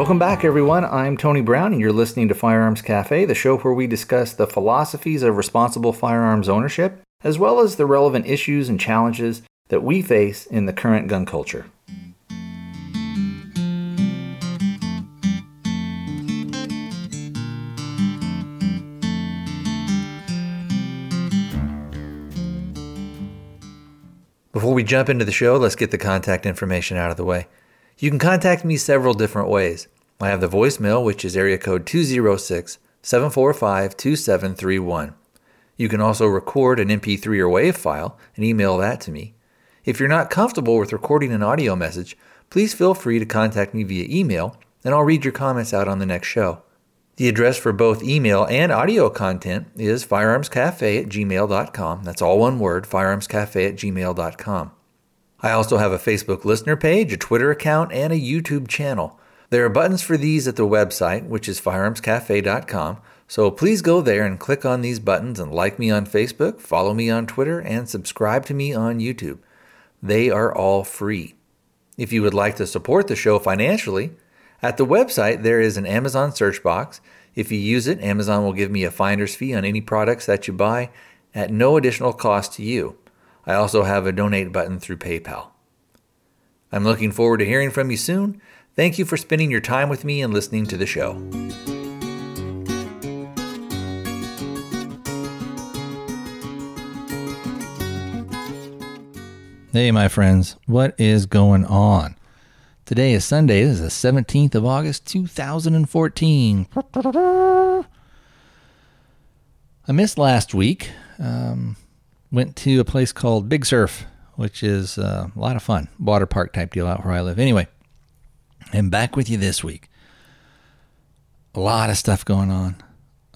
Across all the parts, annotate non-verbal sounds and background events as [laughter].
Welcome back, everyone. I'm Tony Brown, and you're listening to Firearms Cafe, the show where we discuss the philosophies of responsible firearms ownership, as well as the relevant issues and challenges that we face in the current gun culture. Before we jump into the show, let's get the contact information out of the way. You can contact me several different ways. I have the voicemail, which is area code 206 745 2731. You can also record an MP3 or WAV file and email that to me. If you're not comfortable with recording an audio message, please feel free to contact me via email and I'll read your comments out on the next show. The address for both email and audio content is firearmscafe at gmail.com. That's all one word, firearmscafe at gmail.com. I also have a Facebook listener page, a Twitter account, and a YouTube channel. There are buttons for these at the website, which is firearmscafe.com, so please go there and click on these buttons and like me on Facebook, follow me on Twitter, and subscribe to me on YouTube. They are all free. If you would like to support the show financially, at the website, there is an Amazon search box. If you use it, Amazon will give me a finder's fee on any products that you buy at no additional cost to you. I also have a donate button through PayPal. I'm looking forward to hearing from you soon. Thank you for spending your time with me and listening to the show. Hey, my friends, what is going on? Today is Sunday. This is the 17th of August, 2014. I missed last week. Um, went to a place called Big Surf, which is uh, a lot of fun. Water park type deal out where I live. Anyway, I'm back with you this week. A lot of stuff going on.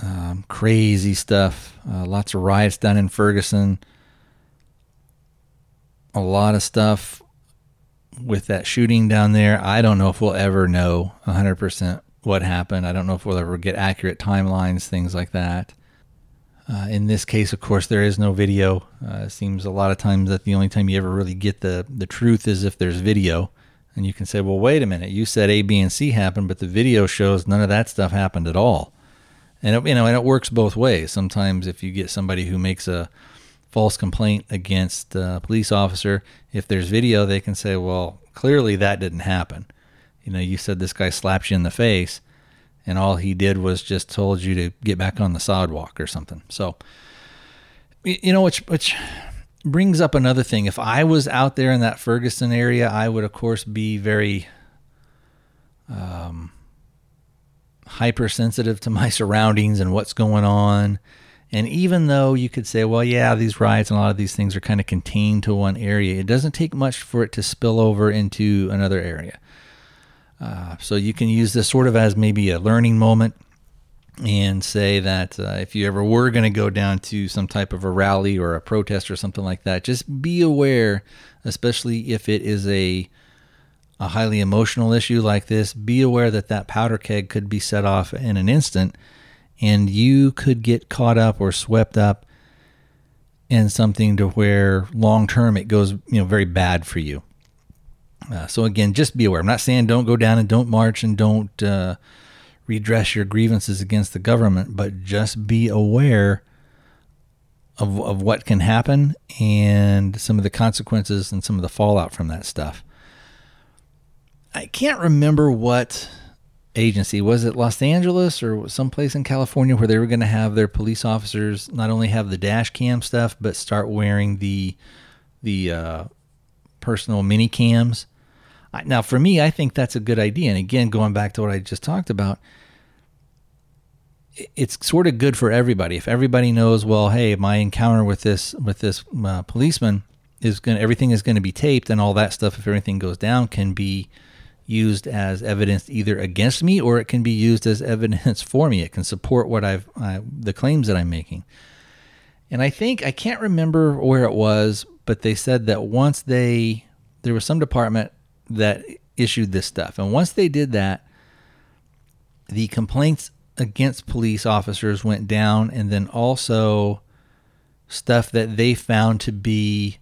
Um, crazy stuff. Uh, lots of riots down in Ferguson. A lot of stuff with that shooting down there, I don't know if we'll ever know 100% what happened. I don't know if we'll ever get accurate timelines, things like that. Uh, in this case, of course, there is no video. Uh, it seems a lot of times that the only time you ever really get the, the truth is if there's video. And you can say, well, wait a minute, you said A, B, and C happened, but the video shows none of that stuff happened at all. And it, you know, and it works both ways. Sometimes if you get somebody who makes a false complaint against a police officer, if there's video, they can say, well, clearly that didn't happen. You know, you said this guy slapped you in the face, and all he did was just told you to get back on the sidewalk or something. So, you know, which which brings up another thing. If I was out there in that Ferguson area, I would, of course, be very um, hypersensitive to my [laughs] surroundings and what's going on. And even though you could say, well, yeah, these riots and a lot of these things are kind of contained to one area, it doesn't take much for it to spill over into another area. Uh, so you can use this sort of as maybe a learning moment and say that uh, if you ever were going to go down to some type of a rally or a protest or something like that, just be aware, especially if it is a a highly emotional issue like this, be aware that that powder keg could be set off in an instant and you could get caught up or swept up in something to where long term it goes you know very bad for you. Uh, so again just be aware. I'm not saying don't go down and don't march and don't uh, redress your grievances against the government but just be aware of, of what can happen and some of the consequences and some of the fallout from that stuff i can't remember what agency. Was it Los Angeles or someplace in California where they were going to have their police officers not only have the dash cam stuff but start wearing the the uh, personal mini cams? Now, for me, I think that's a good idea. And again, going back to what I just talked about, it's sort of good for everybody. If everybody knows, well, hey, my encounter with this with this uh, policeman is going, everything is going to be taped, and all that stuff. If everything goes down, can be used as evidence either against me or it can be used as evidence [laughs] for me. It can support what I've uh, the claims that I'm making. And I think I can't remember where it was, but they said that once they there was some department that issued this stuff, and once they did that, the complaints against police officers went down, and then also stuff that they found to be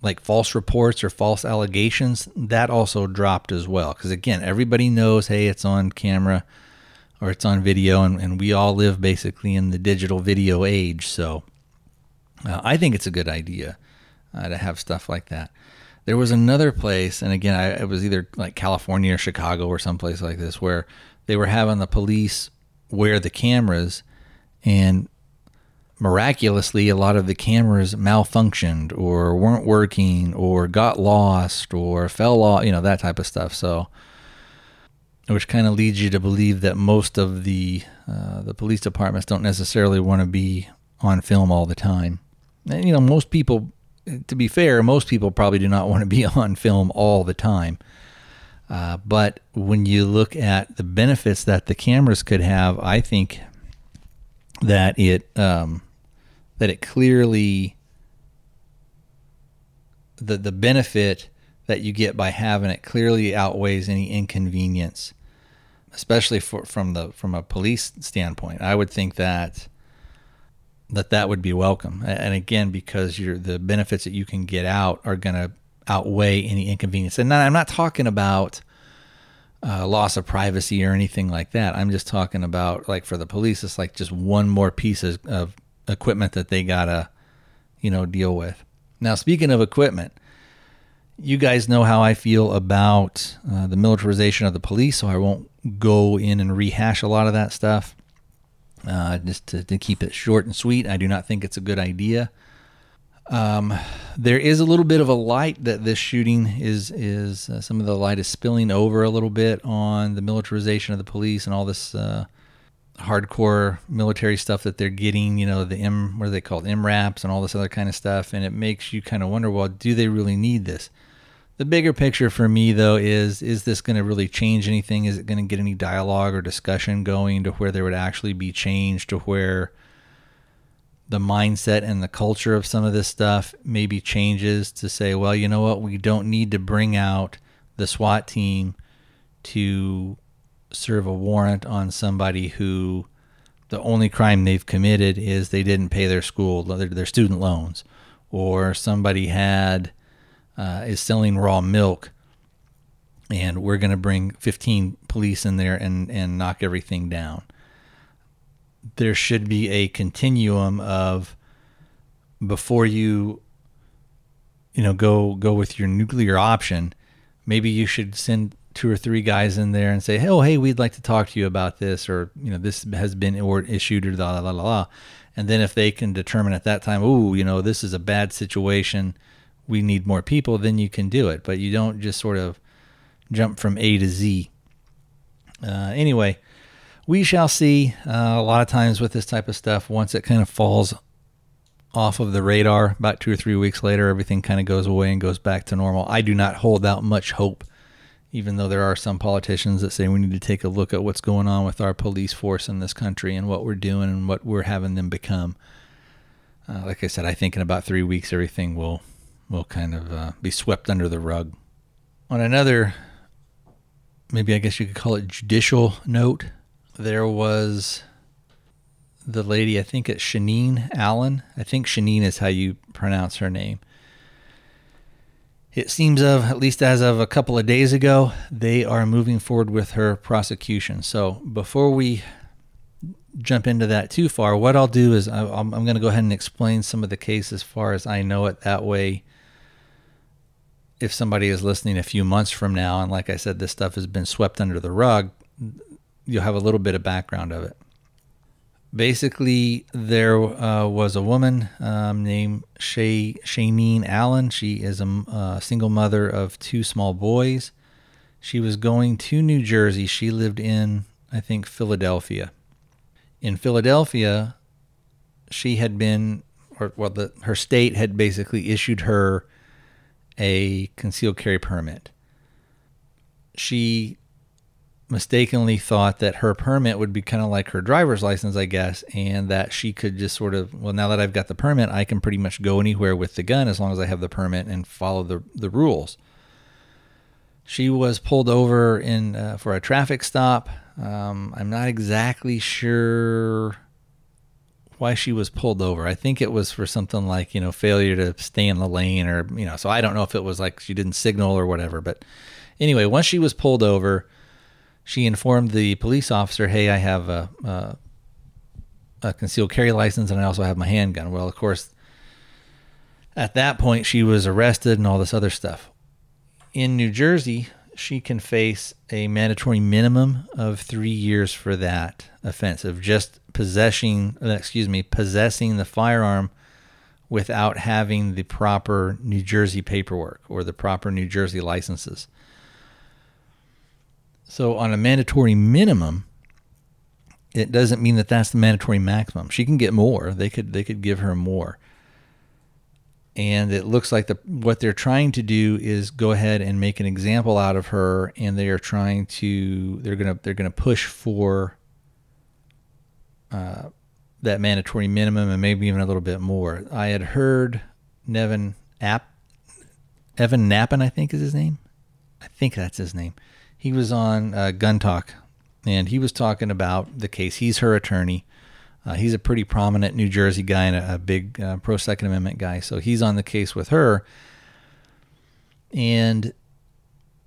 like false reports or false allegations, that also dropped as well. Because again, everybody knows, hey, it's on camera or it's on video, and, and we all live basically in the digital video age. So uh, I think it's a good idea uh, to have stuff like that. There was another place, and again, I, it was either like California or Chicago or someplace like this, where they were having the police wear the cameras, and miraculously, a lot of the cameras malfunctioned or weren't working or got lost or fell off, you know, that type of stuff. So, which kind of leads you to believe that most of the uh, the police departments don't necessarily want to be on film all the time. And, you know, most people, to be fair, most people probably do not want to be [laughs] on film all the time. Uh, but when you look at the benefits that the cameras could have, I think that it um, that it clearly the the benefit that you get by having it clearly outweighs any inconvenience, especially for from the from a police standpoint. I would think that that that would be welcome, and again because you're the benefits that you can get out are going to outweigh any inconvenience. And I'm not talking about uh, loss of privacy or anything like that. I'm just talking about like for the police, it's like just one more piece of, of equipment that they gotta, you know, deal with. Now, speaking of equipment, you guys know how I feel about uh, the militarization of the police, so I won't go in and rehash a lot of that stuff. Uh, just to, to, keep it short and sweet, I do not think it's a good idea. Um, there is a little bit of a light that this shooting is is uh, some of the light is spilling over a little bit on the militarization of the police and all this uh, hardcore military stuff that they're getting, you know, the M, what are they called, MRAPs and all this other kind of stuff. And it makes you kind of wonder, well, do they really need this? The bigger picture for me, though, is is this going to really change anything? Is it going to get any dialogue or discussion going to where there would actually be change to where the mindset and the culture of some of this stuff maybe changes to say, well, you know what, we don't need to bring out the SWAT team to serve a warrant on somebody who the only crime they've committed is they didn't pay their school their, their student loans or somebody had uh, is selling raw milk and we're going to bring 15 police in there and, and knock everything down there should be a continuum of before you you know go go with your nuclear option maybe you should send two or three guys in there and say, "Oh, hey, we'd like to talk to you about this," or you know, this has been or issued or la la la la. And then if they can determine at that time, "Oh, you know, this is a bad situation, we need more people," then you can do it. But you don't just sort of jump from A to Z. Uh, anyway, we shall see. Uh, a lot of times with this type of stuff, once it kind of falls off of the radar, about two or three weeks later, everything kind of goes away and goes back to normal. I do not hold out much hope even though there are some politicians that say we need to take a look at what's going on with our police force in this country and what we're doing and what we're having them become. Uh, like I said, I think in about three weeks everything will will kind of uh, be swept under the rug. On another, maybe I guess you could call it judicial note, there was the lady. I think it's Shaneen Allen. I think Shaneen is how you pronounce her name it seems of at least as of a couple of days ago they are moving forward with her prosecution so before we jump into that too far what i'll do is i'm, I'm going to go ahead and explain some of the case as far as i know it that way if somebody is listening a few months from now and like i said this stuff has been swept under the rug you'll have a little bit of background of it basically, there uh, was a woman um, named Shay Shaneen Allen. She is a, a, single mother of two small boys. She was going to New Jersey. She lived in, I think, Philadelphia. In Philadelphia, she had been, or well, the, her state had basically issued her a concealed carry permit. She mistakenly thought that her permit would be kind of like her driver's license, I guess, and that she could just sort of, well, now that I've got the permit, I can pretty much go anywhere with the gun as long as I have the permit and follow the, the rules. She was pulled over in uh, for a traffic stop. Um, I'm not exactly sure why she was pulled over. I think it was for something like you know failure to stay in the lane or you know. So I don't know if it was like she didn't signal or whatever. But anyway, once she was pulled over, she informed the police officer, "Hey, I have a, a, a concealed carry license and I also have my handgun." Well, of course, at that point she was arrested and all this other stuff. In New Jersey, she can face a mandatory minimum of three years for that offense of just possessing, uh, excuse me, possessing the firearm without having the proper New Jersey paperwork or the proper New Jersey licenses. So on a mandatory minimum, it doesn't mean that that's the mandatory maximum. She can get more. They could they could give her more and it looks like the what they're trying to do is go ahead and make an example out of her and they are trying to they're gonna they're gonna push for that mandatory minimum and maybe even a little bit more. I had heard nevin app evan nappen i think is his name. I think that's his name. He was on uh, gun talk and he was talking about the case. He's her attorney. Uh, he's a pretty prominent New Jersey guy and a, a big uh, pro Second Amendment guy. So he's on the case with her. And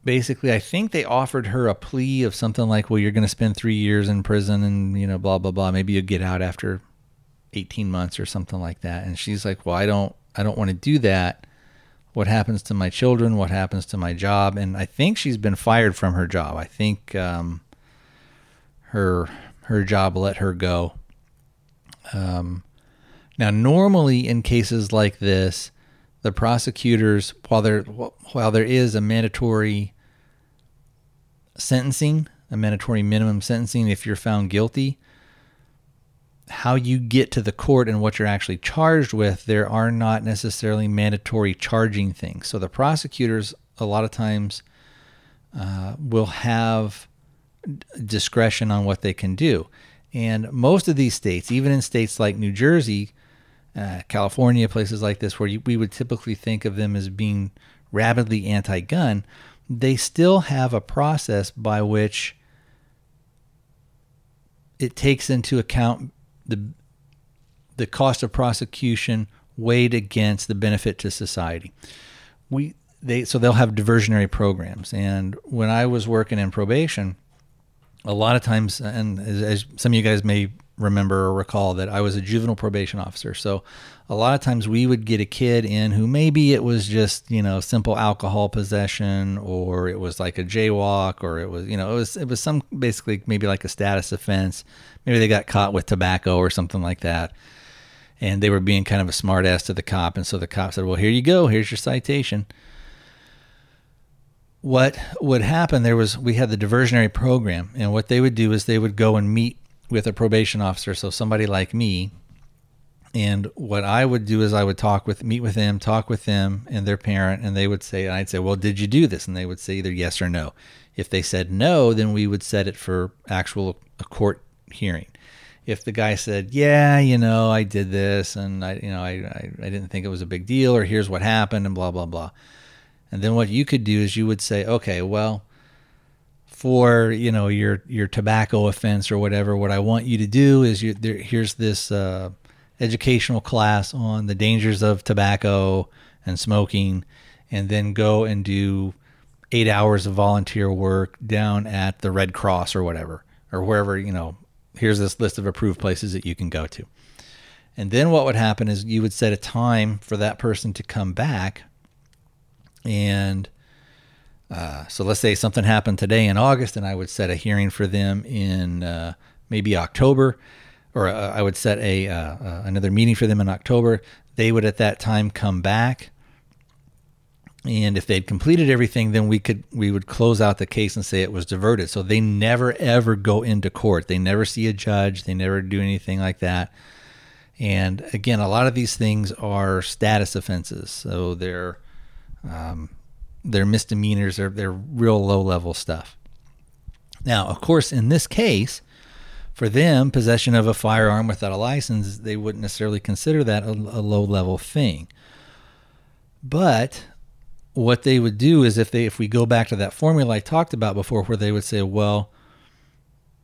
basically, I think they offered her a plea of something like, well, you're going to spend three years in prison and, you know, blah, blah, blah. Maybe you get out after 18 months or something like that. And she's like, well, I don't, I don't want to do that. What happens to my children? What happens to my job? And I think she's been fired from her job. I think um, her her job let her go um, now, normally in cases like this, the prosecutors, while there while there is a mandatory sentencing, a mandatory minimum sentencing if you're found guilty, how you get to the court and what you're actually charged with, there are not necessarily mandatory charging things. So the prosecutors, a lot of times, uh, will have discretion on what they can do. And most of these states, even in states like New Jersey, uh, California, places like this, where you, we would typically think of them as being rabidly anti gun, they still have a process by which it takes into account the, the cost of prosecution weighed against the benefit to society. We, they, so they'll have diversionary programs. And when I was working in probation, a lot of times, and as, as, some of you guys may remember or recall, that I was a juvenile probation officer. So a lot of times we would get a kid in who maybe it was just you know simple alcohol possession, or it was like a jaywalk, or it was you know it was it was some basically maybe like a status offense. Maybe they got caught with tobacco or something like that. And they were being kind of a smartass to the cop, and so the cop said, "Well, here you go. Here's your citation." what would happen there was we had the diversionary program and what they would do is they would go and meet with a probation officer so somebody like me. And what I would do is I would talk with meet with them talk with them and their parent and they would say and I'd say well did you do this? And they would say either yes or no. If they said no then we would set it for actual a court hearing. If the guy said yeah you know I did this and I you know I, I, I didn't think it was a big deal or here's what happened and blah blah blah. And then what you could do is you would say, okay, well, for you know your your tobacco offense or whatever, what I want you to do is you there, here's this uh, educational class on the dangers of tobacco and smoking, and then go and do eight hours of volunteer work down at the Red Cross or whatever, or wherever you know. Here's this list of approved places that you can go to. And then what would happen is you would set a time for that person to come back and uh, so let's say something happened today in August, and I would set a hearing for them in uh, maybe October, or uh, I would set a uh, uh, another meeting for them in October. They would at that time come back, and if they'd completed everything, then we could we would close out the case and say it was diverted. So they never ever go into court. They never see a judge. They never do anything like that. And again, a lot of these things are status offenses, so they're um, their misdemeanors, they're, they're real low level stuff. Now, of course, in this case, for them, possession of a firearm without a license, they wouldn't necessarily consider that a, a low level thing. But what they would do is if they if we go back to that formula I talked about before where they would say, well,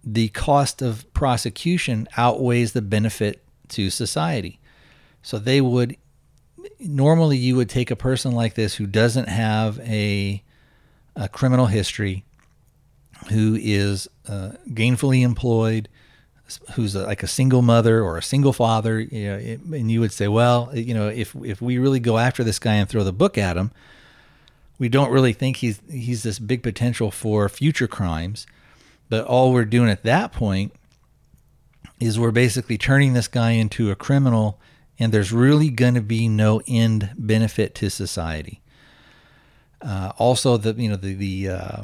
the cost of prosecution outweighs the benefit to society. So they would normally you would take a person like this who doesn't have a, a criminal history, who is uh, gainfully employed, who's a, like a single mother or a single father, you know, it, and you would say, well, you know, if if we really go after this guy and throw the book at him, we don't really think he's he's this big potential for future crimes, but all we're doing at that point is we're basically turning this guy into a criminal and there's really going to be no end benefit to society. Uh, also, the you know the the uh,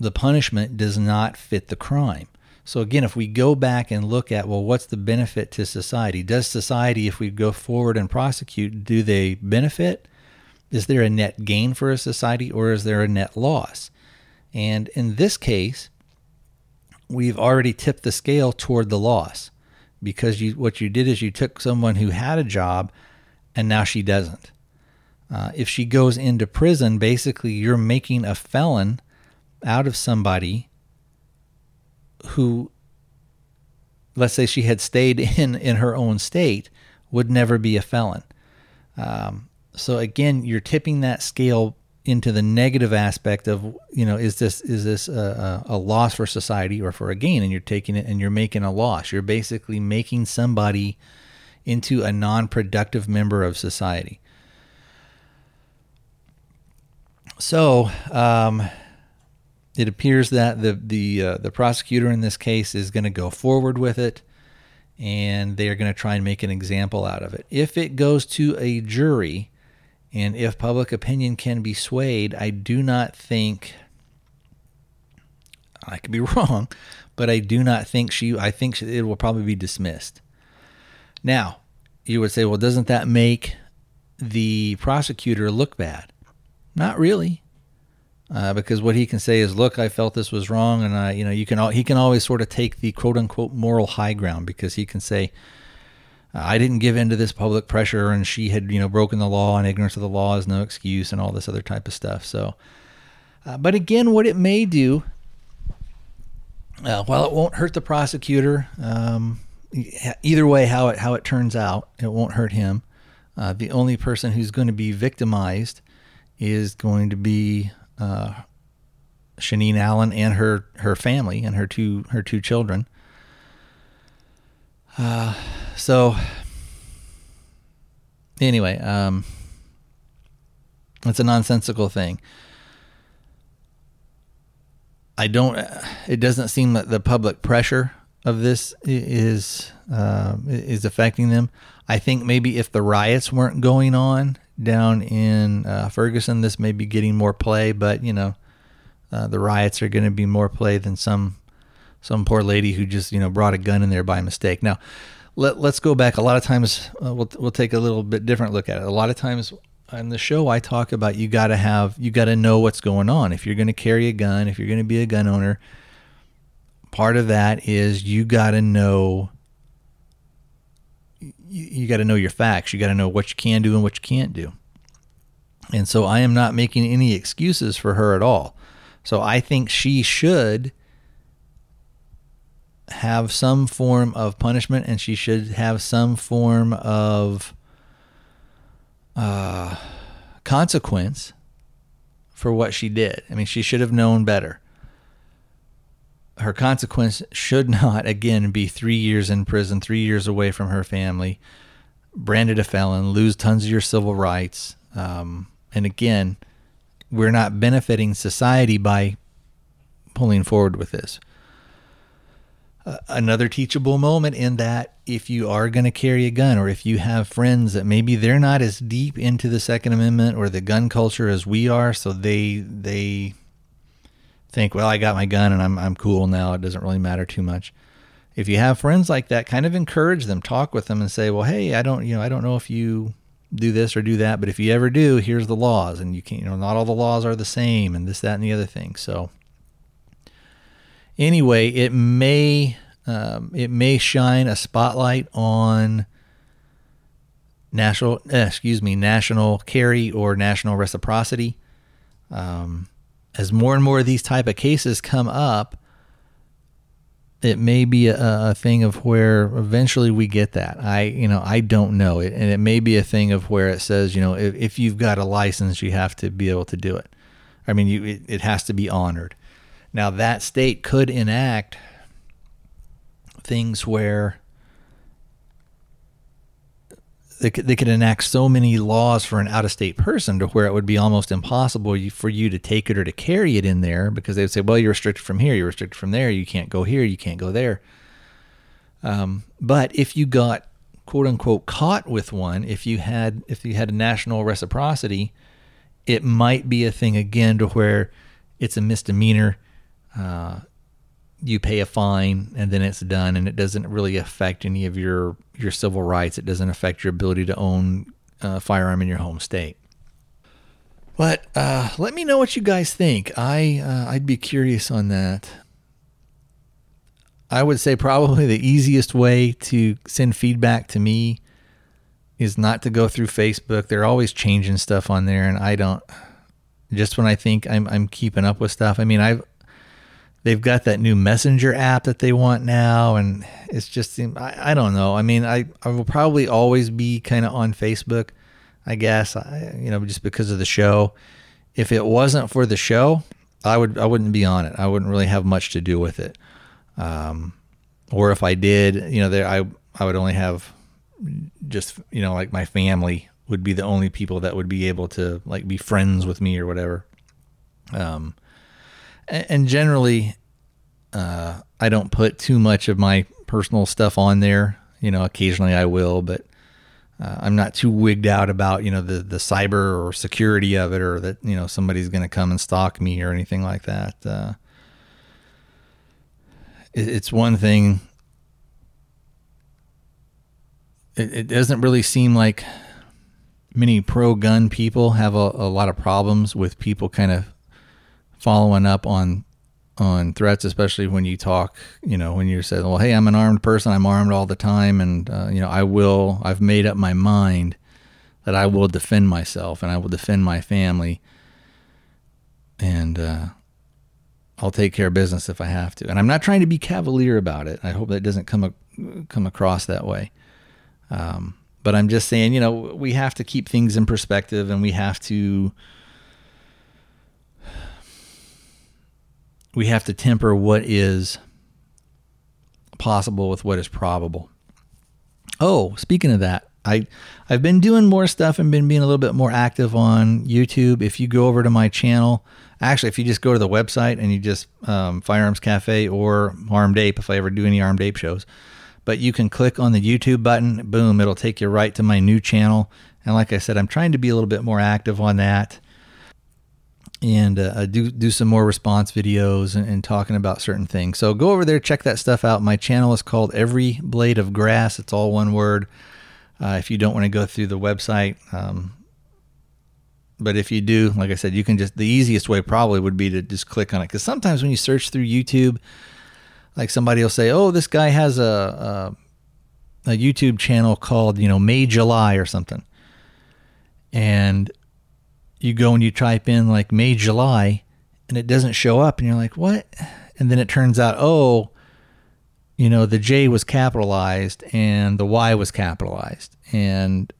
the punishment does not fit the crime. So again, if we go back and look at well, what's the benefit to society? Does society, if we go forward and prosecute, do they benefit? Is there a net gain for a society, or is there a net loss? And in this case, we've already tipped the scale toward the loss because you what you did is you took someone who had a job and now she doesn't. Uh, if she goes into prison, basically you're making a felon out of somebody who, let's say she had stayed [laughs] in in her own state, would never be a felon. Um, so again, you're tipping that scale into the negative aspect of you know is this is this a, a, loss for society or for a gain? And you're taking it and you're making a loss. You're basically making somebody into a non-productive member of society. So um, it appears that the the uh, the prosecutor in this case is going to go forward with it and they are going to try and make an example out of it. If it goes to a jury and if public opinion can be swayed, I do not think I could be [laughs] wrong, but I do not think she I think it will probably be dismissed. Now, you would say, well, doesn't that make the prosecutor look bad? Not really. Uh, because what he can say is, "Look, I felt this was wrong," and I, you know, you can he can always sort of take the quote unquote moral high ground because he can say, I didn't give in to this public pressure, and she had, you know, broken the law, and ignorance of the law is no excuse, and all this other type of stuff. So, uh, but again, what it may do, uh, while it won't hurt the prosecutor, um, either way, how it how it turns out, it won't hurt him. Uh, the only person who's going to be victimized is going to be uh, Shaneen Allen and her her family and her two her two children. Uh, so anyway, um, it's a nonsensical thing. I don't. It doesn't seem that the public pressure of this is uh, is affecting them. I think maybe if the riots weren't going on down in uh, Ferguson, this may be getting more play. But you know, uh, the riots are going to be more play than some some poor lady who just you know brought a gun in there by mistake. Now, let, let's go back. A lot of times uh, we'll we'll take a little bit different look at it. A lot of times on the show I talk about you got to have you got to know what's going on. If you're going to carry a gun, if you're going to be a gun owner, part of that is you got to know you, you got to know your facts. You got to know what you can do and what you can't do. And so I am not making any excuses for her at all. So I think she should have some form of punishment and she should have some form of uh, consequence for what she did. I mean, she should have known better. Her consequence should [laughs] not, again, be three years in prison, three years away from her family, branded a felon, lose tons of your civil rights. Um, and again, we're not benefiting society by pulling forward with this another teachable moment in that if you are going to carry a gun or if you have friends that maybe they're not as deep into the second amendment or the gun culture as we are so they they think well I got my gun and I'm I'm cool now. It doesn't really matter too much. If you have friends like that kind of encourage them talk with them and say well hey I don't you know I don't know if you do this or do that but if you ever do here's the laws. And you can't you know not all the laws are the same and this that and the other thing. So anyway, it may um, it may shine a spotlight on national uh, excuse me national carry or national reciprocity. Um, as more and more of these type of cases come up, it may be a, a thing of where eventually we get that. I, you know, I don't know it, and it may be a thing of where it says, you know, if, if you've got a license, you have to be able to do it. I mean, you, it, it has to be honored. Now that state could enact things where they could, they could enact so many laws for an out of state person to where it would be almost impossible for you to take it or to carry it in there because they would say, well, you're restricted from here, you're restricted from there, you can't go here, you can't go there. Um, but if you got quote unquote caught with one, if you had if you had a national reciprocity, it might be a thing again to where it's a misdemeanor. Uh, you pay a fine and then it's done and it doesn't really affect any of your your civil rights. It doesn't affect your ability to own a firearm in your home state. But uh, let me know what you guys think. I uh, i'd be curious on that. I would say probably the easiest way to send feedback to me is not to go through facebook. They're always changing stuff on there and i don't just when i think i'm, I'm keeping up with stuff. I mean i've they've got that new messenger app that they want now and it's just I, I don't know. I mean i, I will probably always be kind of on facebook i guess I, you know just because of the show. If it wasn't for the show i would i wouldn't be on it. I wouldn't really have much to do with it. Um, or if i did you know there i i would only have just you know like my family would be the only people that would be able to like be friends with me or whatever. Um and generally, uh, I don't put too much of my personal stuff on there. You know, occasionally I will, but uh, I'm not too wigged out about you know the the cyber or security of it, or that you know somebody's going to come and stalk me or anything like that. Uh, it, it's one thing. It, it doesn't really seem like many pro gun people have a, a lot of problems with people kind of following up on on threats, especially when you talk, you know, when you say, well, hey, I'm an armed person, I'm armed all the time, and uh, you know, I will, I've made up my mind that I will defend myself and I will defend my family, and uh, I'll take care of business if I have to. And I'm not trying to be cavalier about it. I hope that doesn't come come across that way. Um, but I'm just saying, you know, we have to keep things in perspective, and we have to we have to temper what is possible with what is probable. Oh, speaking of that, I I've been doing more stuff and been being a little bit more active on YouTube. If you go over to my channel, actually, if you just go to the website and you just um, Firearms Cafe or Armed Ape, if I ever do any Armed Ape shows, but you can click on the YouTube button, boom, it'll take you right to my new channel. And like I said, I'm trying to be a little bit more active on that and uh, do do some more response videos and, and, talking about certain things. So go over there, check that stuff out. My channel is called Every Blade of Grass. It's all one word. Uh, if you don't want to go through the website, um, but if you do, like I said, you can just the easiest way probably would be to just click on it because sometimes when you search through YouTube, like somebody will say, "Oh, this guy has a, a a YouTube channel called you know May July or something," and you go and you type in like May, July, and it doesn't show up, and you're like, what? And then it turns out, oh, you know, the J was capitalized and the Y was capitalized. And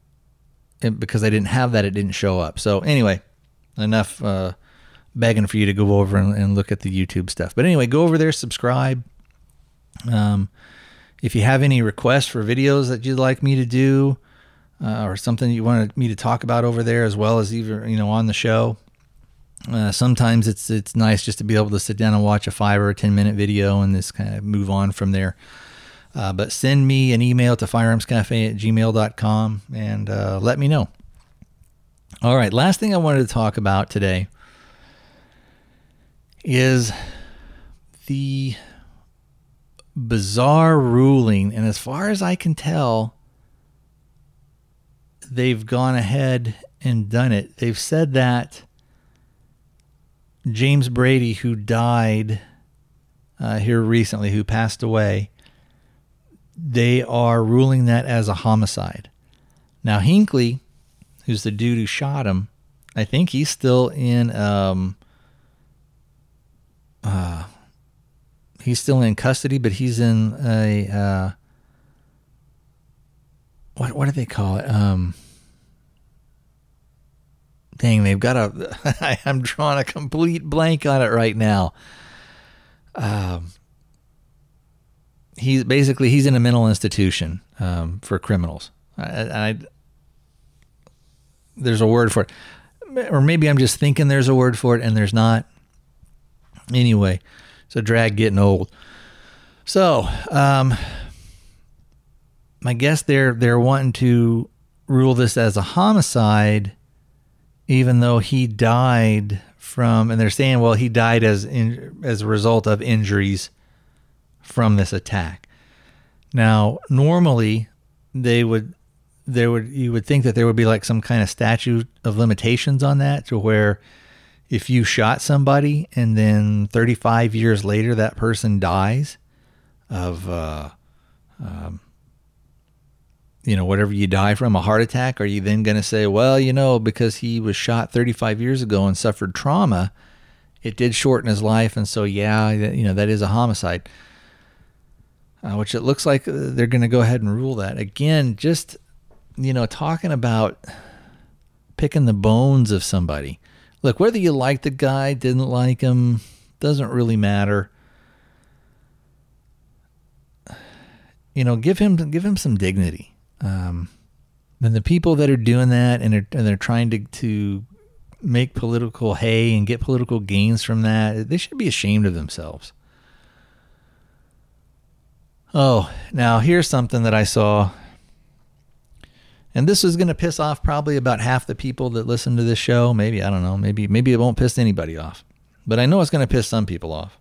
it, because I didn't have that, it didn't show up. So, anyway, enough uh, begging for you to go over and, and, look at the YouTube stuff. But anyway, go over there, subscribe. Um, if you have any requests for videos that you'd like me to do, uh, or something you wanted me to talk about over there, as well as even you know on the show. Uh, sometimes it's it's nice just to be able to sit down and watch a five or a ten minute video and just kind of move on from there. Uh, but send me an email to firearmscafe at gmail.com and uh, let me know. All right, last thing I wanted to talk about today is the bizarre ruling, and as far as I can tell, they've gone ahead and done it. They've said that James Brady, who died uh, here recently, who passed away, they are ruling that as a homicide. Now, Hinckley, who's the dude who shot him, I think he's still in. Um, uh, he's still in custody, but he's in a uh, what what do they call it? Um, dang, they've got a. [laughs] I'm drawing a complete blank on it right now. Um, he's basically he's in a mental institution um, for criminals. I, I there's a word for it, or maybe I'm just thinking there's a word for it and there's not. Anyway, so drag getting old. So, um, I guess they're they're wanting to rule this as a homicide, even though he died from, and they're saying, well, he died as in, as a result of injuries from this attack. Now, normally they would there would you would think that there would be like some kind of statute of limitations on that to where if you shot somebody and then 35 years later that person dies of uh, um, you know whatever you die from a heart attack are you then going to say well you know because he was shot 35 years ago and suffered trauma it did shorten his life and so yeah you know that is a homicide uh, which it looks like uh, they're going to go ahead and rule that again just you know, talking about picking the bones of somebody. Look, whether you like the guy, didn't like him, doesn't really matter. You know, give him give him some dignity. Um, and the people that are doing that and, are, and they're trying to to make political hay and get political gains from that, they should be ashamed of themselves. Oh, now here's something that I saw and this is going to piss off probably about half the people that listen to this show. Maybe, I don't know. Maybe, maybe it won't piss anybody off. But I know it's going to piss some people off.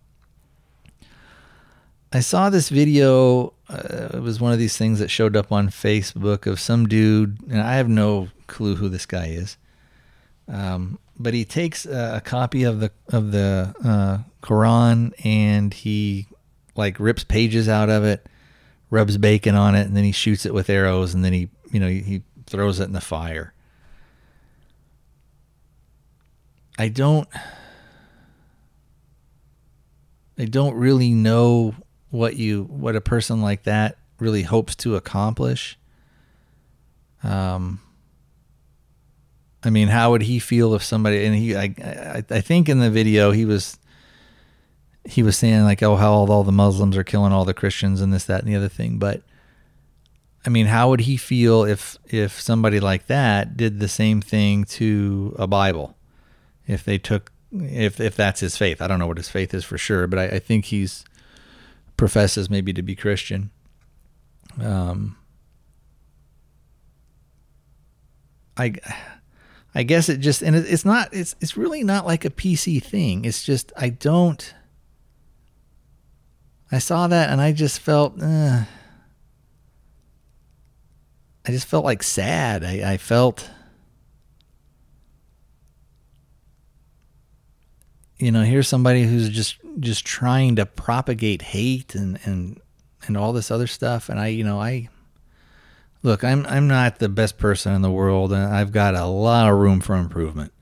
I saw this video. Uh, it was one of these things that showed up on Facebook of some dude, and I have no clue who this guy is. Um, but he takes a, a, copy of the of the uh, Quran and he like rips pages out of it, rubs bacon on it, and then he shoots it with arrows, and then he you know, he throws it in the fire. I don't I don't really know what you what a person like that really hopes to accomplish. Um I mean, how would he feel if somebody and he I I, I think in the video he was he was saying like oh how all, all the Muslims are killing all the Christians and this that and the other thing, but I mean, how would he feel if if somebody like that did the same thing to a Bible? If they took if if that's his faith. I don't know what his faith is for sure, but I, I think he's professes maybe to be Christian. Um I I guess it just and it's not it's it's really not like a PC thing. It's just I don't I saw that and I just felt uh, I just felt like sad. I, I felt, you know, here's somebody who's just just trying to propagate hate and and and all this other stuff. And I, you know, I look, I'm I'm not the best person in the world, and I've got a lot of room for improvement.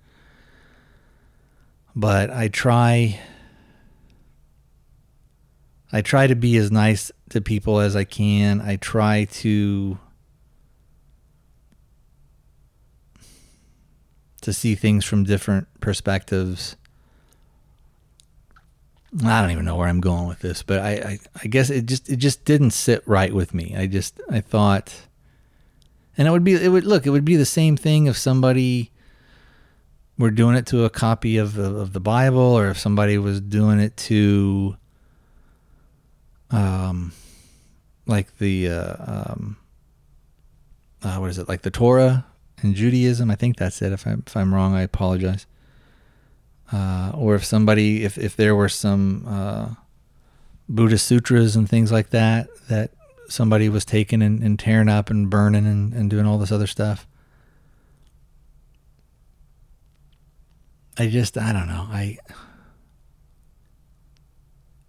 But I try. I try to be as nice to people as I can. I try to to see things from different perspectives. I don't even know where I'm going with this, but I, I, I guess it just it just didn't sit right with me. I just I thought, and it would be it would look it would be the same thing if somebody were doing it to a copy of of the Bible, or if somebody was doing it to, um, like the uh, um, uh, what is it like the Torah in Judaism. I think that's it. If I'm if I'm wrong, I apologize. Uh, or if somebody, if if there were some uh, Buddhist sutras and things like that that somebody was taking and, and tearing up and burning and, and doing all this other stuff. I just I don't know. I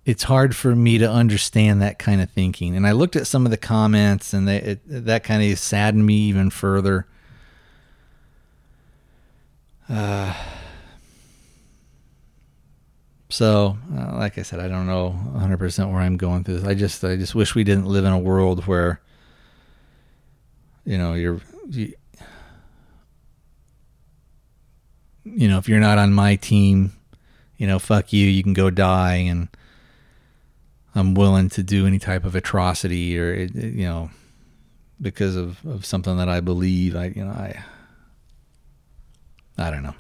it's hard for me to understand that kind of thinking. And I looked at some of the comments, and they, it, that kind of saddened me even further. So, uh, like I said, I don't know 100% where I'm going through this. I just, I just wish we didn't live in a world where, you know, you're, you, you know, if you're not on my team, you know, fuck you, you can go die, and I'm willing to do any type of atrocity or, you know, because of, of something that I believe. I, you know, I, I don't know.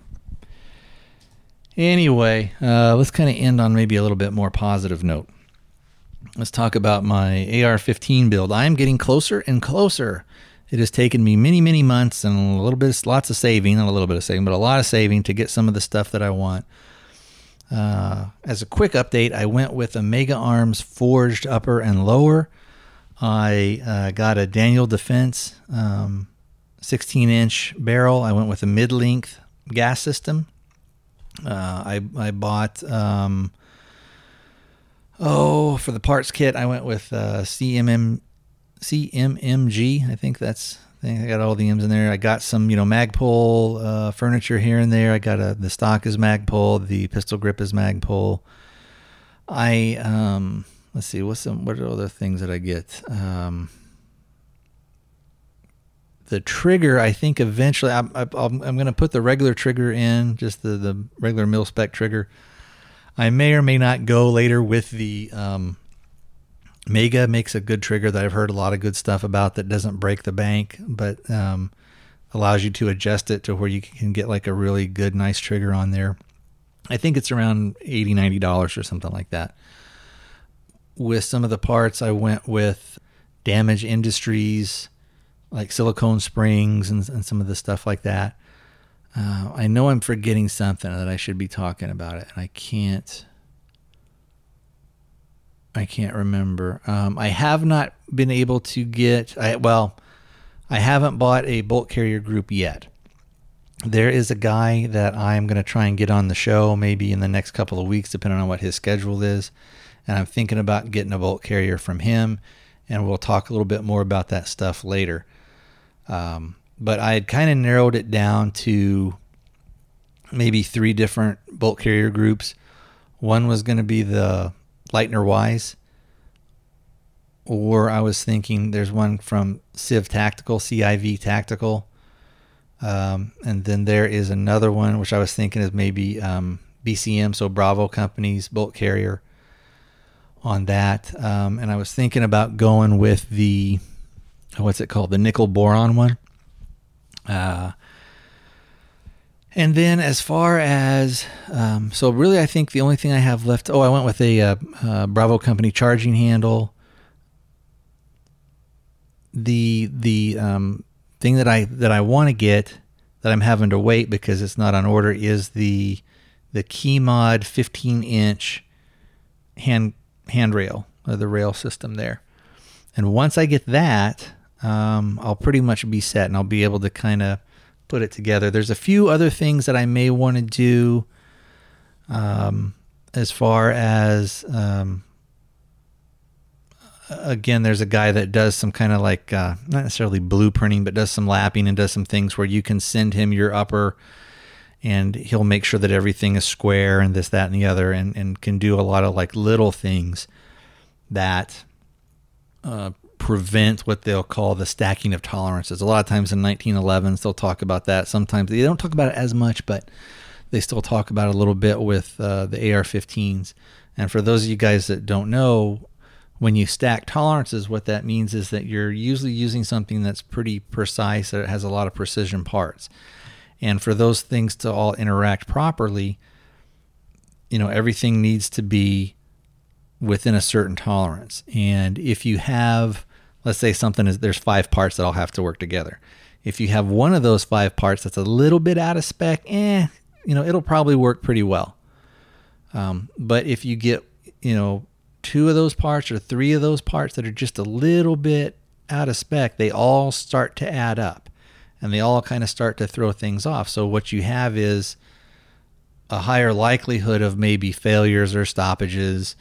Anyway, uh, let's kind of end on maybe a little bit more positive note. Let's talk about my AR 15 build. I am getting closer and closer. It has taken me many, many months and a little bit, lots of saving, not a little bit of saving, but a lot of saving to get some of the stuff that I want. Uh, as a quick update, I went with a Mega Arms forged upper and lower. I uh, got a Daniel Defense um, 16 inch barrel. I went with a mid length gas system. Uh, I I bought um, oh for the parts kit I went with uh, CMM CMMG I think that's I think I got all the M's in there. I got some you know Magpul uh, furniture here and there. I got a the stock is Magpul, the pistol grip is Magpul. I um let's see what's some what are other things that I get. Um, the trigger, I think eventually I'm, I'm, I'm going to put the regular trigger in, just the, the regular mil spec trigger. I may or may not go later with the um, Mega makes a good trigger that I've heard a lot of good stuff about that doesn't break the bank, but um, allows you to adjust it to where you can get like a really good, nice trigger on there. I think it's around $80, $90 or something like that. With some of the parts, I went with Damage Industries like silicone springs and, and some of the stuff like that. Uh, I know I'm forgetting something that I should be talking about it, and I can't. I can't remember. Um, I have not been able to get. I well, I haven't bought a bolt carrier group yet. There is a guy that I'm going to try and get on the show maybe in the next couple of weeks, depending on what his schedule is. And I'm thinking about getting a bolt carrier from him, and we'll talk a little bit more about that stuff later. Um, but I had kind of narrowed it down to maybe three different bolt carrier groups. One was going to be the Lightner Wise, or I was thinking there's one from Civ Tactical, CIV Tactical. Um, and then there is another one, which I was thinking is maybe um, BCM, so Bravo Company's bolt carrier on that. Um, and I was thinking about going with the what's it called? The nickel boron one. Uh, and then as far as, um, so really, I think the only thing I have left, oh, I went with a uh, uh, Bravo Company charging handle. The the um, thing that I that I want to get that I'm having to wait because it's not on order is the the KeyMod 15 inch hand handrail, uh, the rail system there. And once I get that, um, I'll pretty much be set and I'll be able to kind of put it together. There's a few other things that I may want to do um, as far as, um, again, there's a guy that does some kind of like, uh, not necessarily blueprinting, but does some lapping and does some things where you can send him your upper and he'll make sure that everything is square and this, that, and the other, and, and can do a lot of like little things that uh, prevent what they'll call the stacking of tolerances. A lot of times in 1911s, they'll talk about that. Sometimes they don't talk about it as much, but they still talk about it a little bit with uh, the AR 15s. And for those of you guys that don't know, when you stack tolerances, what that means is that you're usually using something that's pretty precise, that has a lot of precision parts. And for those things to all interact properly, you know, everything needs to be within a certain tolerance. And if you have let's say something is there's five parts that all have to work together. If you have one of those five parts that's a little bit out of spec, eh, you know, it'll probably work pretty well. Um, but if you get, you know, two of those parts or three of those parts that are just a little bit out of spec, they all start to add up and they all kind of start to throw things off. So what you have is a higher likelihood of maybe failures or stoppages.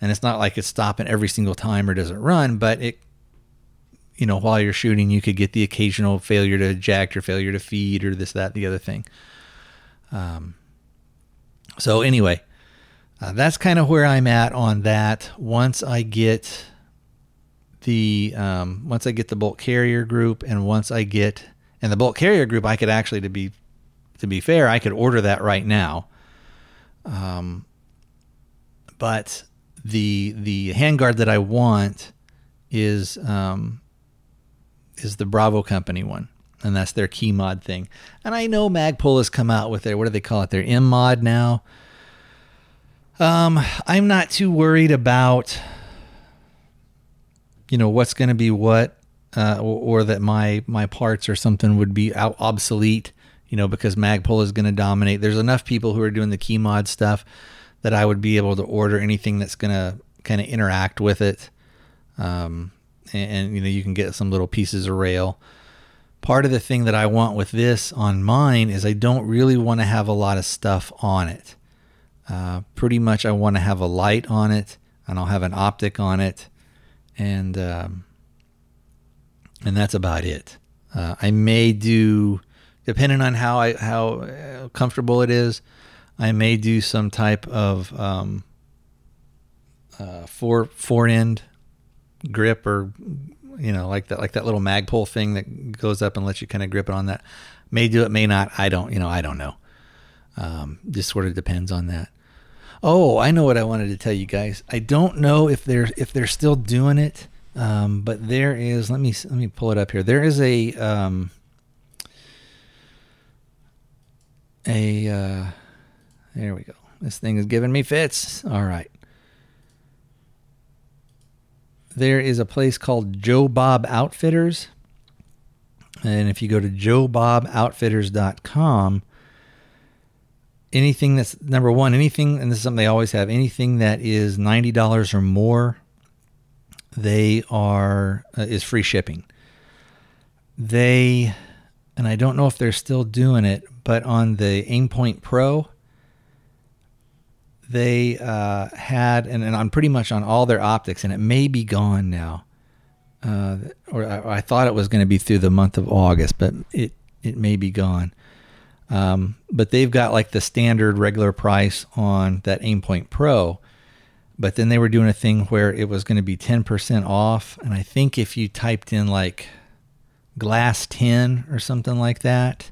And it's not like it's stopping every single time or doesn't run, but it you know, while you're shooting, you could get the occasional failure to eject or failure to feed or this, that, the other thing. Um, so anyway, uh, that's kind of where I'm at on that. Once I get the um, once I get the bolt carrier group, and once I get and the bolt carrier group, I could actually to be to be fair, I could order that right now. Um, but the the handguard that I want is um, is the Bravo Company one, and that's their key mod thing. And I know Magpul has come out with their what do they call it? Their M mod now. Um, I'm not too worried about you know what's going to be what, uh, or, or, that my my parts or something would be out obsolete. You know because Magpul is going to dominate. There's enough people who are doing the key mod stuff that I would be able to order anything that's going to kind of interact with it. Um, and, and, you know, you can get some little pieces of rail. Part of the thing that I want with this on mine is I don't really want to have a lot of stuff on it. Uh, pretty much, I want to have a light on it, and I'll have an optic on it, and um, and that's about it. Uh, I may do, depending on how I how uh, comfortable it is, I may do some type of um, uh, four four end grip or you know like that like that little Magpul thing that goes up and lets you kind of grip it on that. May do it, may not. I don't you know I don't know. Um, just sort of depends on that. Oh, I know what I wanted to tell you guys. I don't know if they're if they're still doing it, um, but there is. Let me let me pull it up here. There is a um, a uh, there we go. This thing is giving me fits. All right. There is a place called Joe Bob Outfitters. And if you go to joeboboutfitters.com, anything that's number one, anything, and this is something they always have, anything that is $90 or more, they are, uh, is free shipping. They, and I don't know if they're still doing it, but on the Aimpoint Pro, they uh, had, and, and on pretty much on all their optics, and it may be gone now. Uh, or I, I, thought it was going to be through the month of August, but it it may be gone. Um, but they've got like the standard regular price on that Aimpoint Pro, but then they were doing a thing where it was going to be ten percent off, and I think if you typed in like glass ten or something like that,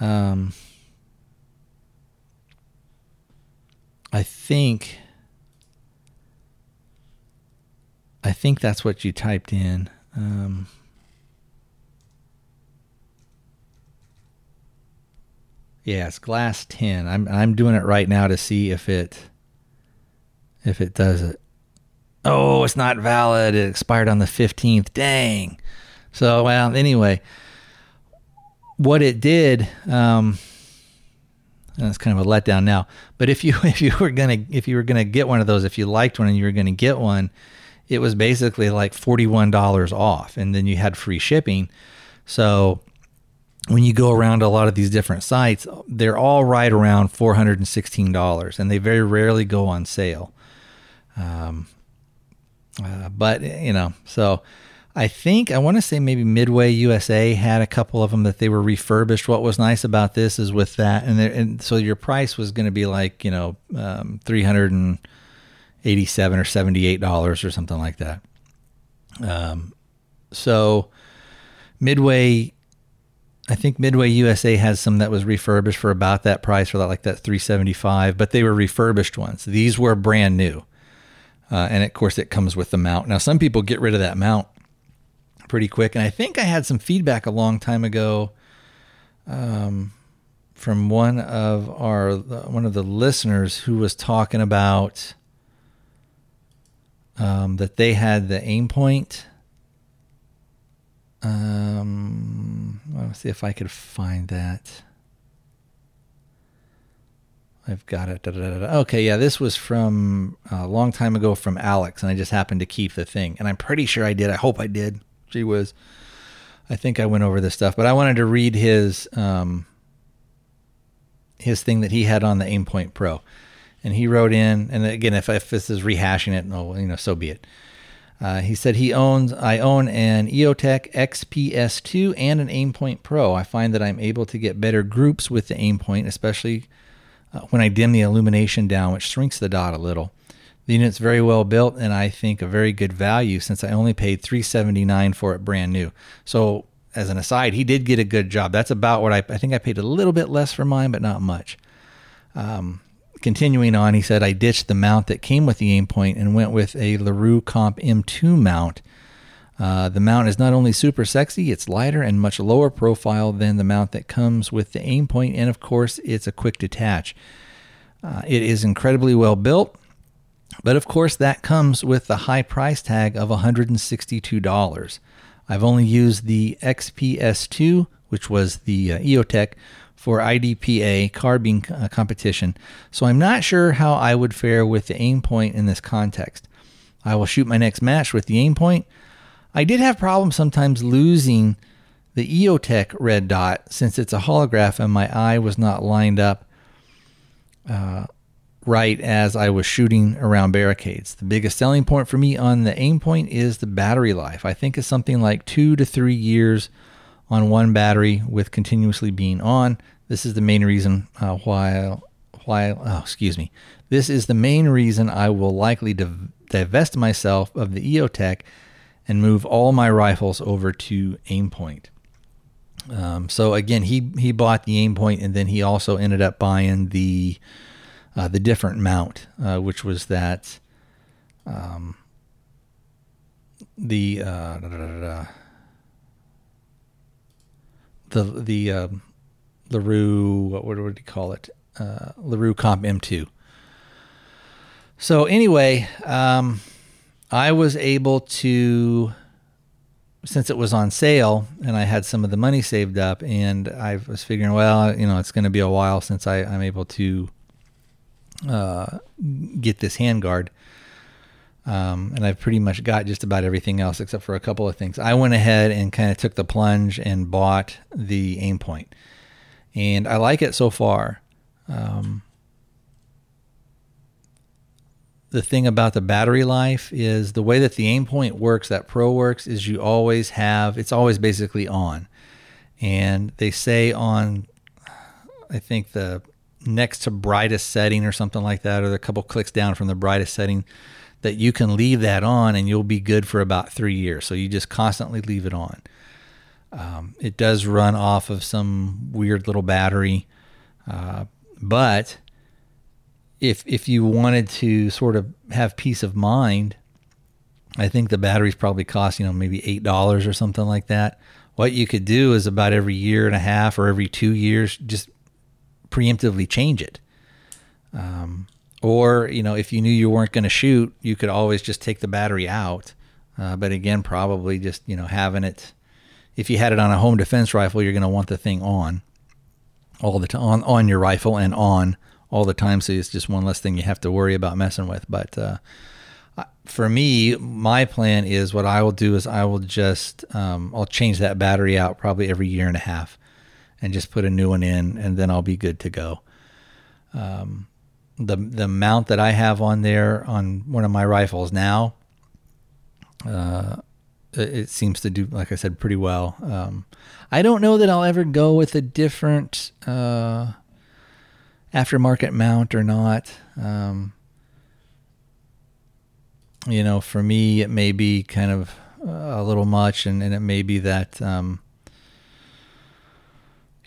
um, I think I think that's what you typed in. Um, yeah, it's glass 10. I'm I'm doing it right now to see if it if it does it. Oh, it's not valid. It expired on the 15th. Dang. So, well, anyway, what it did um, it's kind of a letdown now. But if you [laughs] if you were gonna if you were gonna get one of those, if you liked one and you were gonna get one, it was basically like forty one dollars off, and then you had free shipping. So when you go around a lot of these different sites, they're all right around four hundred and sixteen dollars, and they very rarely go on sale. Um, uh, but you know, so I think I want to say maybe Midway USA had a couple of them that they were refurbished. What was nice about this is with that, and, and so your price was going to be like you know um, three hundred and eighty-seven or seventy-eight dollars or something like that. Um, so Midway, I think Midway USA has some that was refurbished for about that price, for that like that three seventy-five, but they were refurbished ones. These were brand new. Uh, and of course, it comes with the mount. Now, some people get rid of that mount pretty quick. And I think I had some feedback a long time ago um, from one of our one of the listeners who was talking about um, that they had the Aimpoint. Um, let's see if I could find that. I've got it. Da, da, da, okay, yeah, this was from a long time ago from Alex, and I just happened to keep the thing. And I'm pretty sure I did. I hope I did gee whiz. I think I went over this stuff, but I wanted to read his um, his thing that he had on the Aimpoint Pro, and he wrote in, and again, if, if this is rehashing it, no, you know, so be it. Uh, he said he owns, I own an EOTech XPS2 and an Aimpoint Pro. I find that I'm able to get better groups with the Aimpoint, especially uh, when I dim the illumination down, which shrinks the dot a little. The unit's very well built and I think a very good value since I only paid 379 for it brand new. So as an aside, he did get a good job. That's about what I I think I paid a little bit less for mine, but not much. Um, continuing on, he said I ditched the mount that came with the Aimpoint and went with a LaRue Comp M2 mount. Uh, the mount is not only super sexy, it's lighter and much lower profile than the mount that comes with the Aimpoint, and of course, it's a quick detach. Uh, it is incredibly well built. But of course, that comes with the high price tag of $162. I've only used the XPS2, which was the uh, EOTech, for IDPA carbine uh, competition, so I'm not sure how I would fare with the Aimpoint in this context. I will shoot my next match with the Aimpoint. I did have problems sometimes losing the EOTech red dot since it's a holograph and my eye was not lined up uh, right as I was shooting around barricades. The biggest selling point for me on the Aimpoint is the battery life. I think it's something like two to three years on one battery with continuously being on. This is the main reason uh, why why oh, excuse me. This is the main reason I will likely div- divest myself of the EOTech and move all my rifles over to Aimpoint. Um, so again, he he bought the Aimpoint and then he also ended up buying the uh, the different mount, uh, which was that um, the uh, the the uh, LaRue what what would you call it uh, LaRue Comp M2. So anyway, um, I was able to since it was on sale and I had some of the money saved up and I was figuring, well, you know, it's going to be a while since I, I'm able to uh, get this handguard. Um, and I've pretty much got just about everything else except for a couple of things. I went ahead and kind of took the plunge and bought the Aimpoint, and I like it so far. Um, the thing about the battery life is the way that the Aimpoint works, that Pro works, is you always have it's always basically on, and they say on, I think the next to brightest setting or something like that, or a couple clicks down from the brightest setting, that you can leave that on and you'll be good for about three years. So you just constantly leave it on. Um, it does run off of some weird little battery, uh, but if if you wanted to sort of have peace of mind, I think the batteries probably cost you know maybe eight dollars or something like that. What you could do is about every year and a half or every two years, just preemptively change it. Um, or, you know, if you knew you weren't going to shoot, you could always just take the battery out. Uh, but again, probably just, you know, having it, if you had it on a home defense rifle, you're going to want the thing on all the time, on, on your rifle and on all the time. So it's just one less thing you have to worry about messing with. But uh, for me, my plan is what I will do is I will just, um, I'll change that battery out probably every year and a half and just put a new one in, and then I'll be good to go. Um, the the mount that I have on there on one of my rifles now, uh, it seems to do, like I said, pretty well. Um, I don't know that I'll ever go with a different uh, aftermarket mount or not. Um, you know, for me, it may be kind of a little much, and, and it may be that um,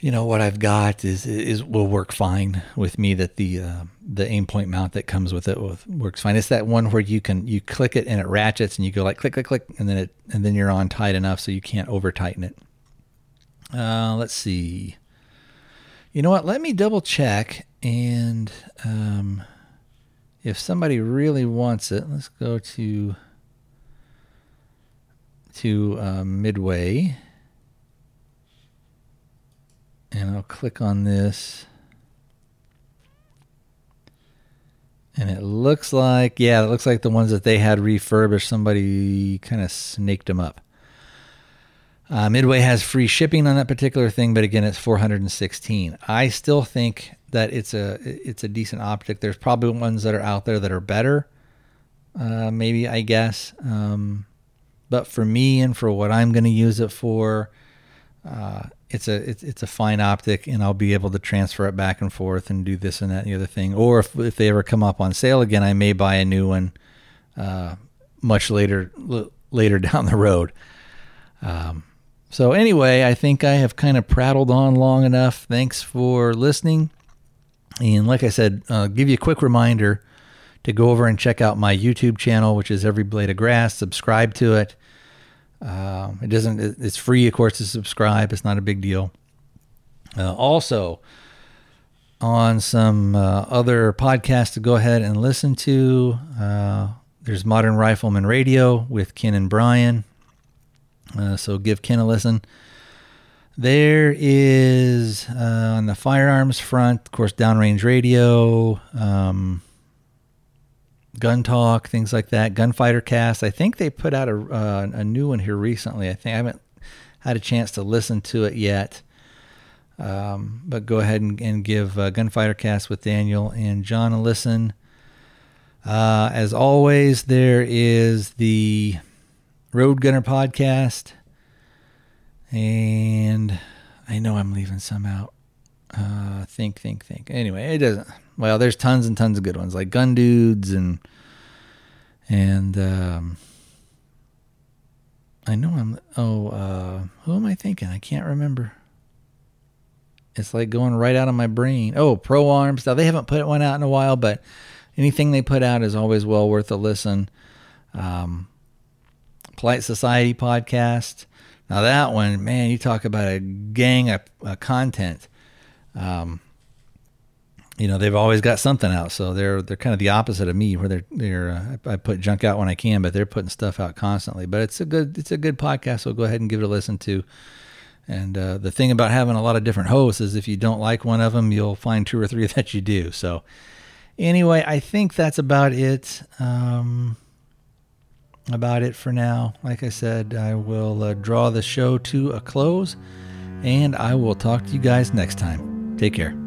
you know what I've got is is will work fine with me. That the uh, the Aimpoint mount that comes with it works fine. It's that one where you can you click it and it ratchets and you go like click click click and then it and then you're on tight enough so you can't over tighten it. Uh, let's see. You know what? Let me double check and um, if somebody really wants it, let's go to to uh, Midway and I'll click on this. And it looks like, yeah, it looks like the ones that they had refurbished, somebody kind of snaked them up. Uh, Midway has free shipping on that particular thing, but again, it's 416. I still think that it's a it's a decent optic. There's probably ones that are out there that are better, uh, maybe I guess. Um, but for me and for what I'm going to use it for, uh, it's a it's, it's a fine optic, and I'll be able to transfer it back and forth and do this and that and the other thing. Or if if they ever come up on sale again, I may buy a new one uh, much later l- later [laughs] down the road. Um, so anyway, I think I have kind of prattled on long enough. Thanks for listening. And like I said, uh, give you a quick reminder to go over and check out my YouTube channel, which is Every Blade of Grass. Subscribe to it. Um, it doesn't. It's free, of course, to subscribe. It's not a big deal. Uh, also, on some uh, other podcasts to go ahead and listen to. Uh, there's Modern Rifleman Radio with Ken and Brian. Uh, so give Ken a listen. There is uh, on the firearms front, of course, downrange radio, um, gun talk, things like that. Gunfighter Cast. I think they put out a uh, a new one here recently. I think I haven't had a chance to listen to it yet. Um, but go ahead and, and give uh, Gunfighter Cast with Daniel and John a listen. Uh, as always, there is the Road Gunner podcast. And I know I'm leaving some out. Uh, think, think, think. Anyway, it doesn't. Well, there's tons and tons of good ones like Gun Dudes and and um, I know I'm. Oh, uh, who am I thinking? I can't remember. It's like going right out of my brain. Oh, Pro Arms. Now they haven't put one out in a while, but anything they put out is always well worth a listen. Um, Polite Society podcast. Now that one, man, you talk about a gang of, of content. Um, you know, they've always got something out, so they're they're kind of the opposite of me, where they're they're uh, I put junk out when I can, but they're putting stuff out constantly. But it's a good it's a good podcast, so go ahead and give it a listen to. And uh, the thing about having a lot of different hosts is if you don't like one of them, you'll find two or three [laughs] that you do. So anyway, I think that's about it. Um, about it for now. Like I said, I will uh, draw the show to a close, and I will talk to you guys next time. Take care.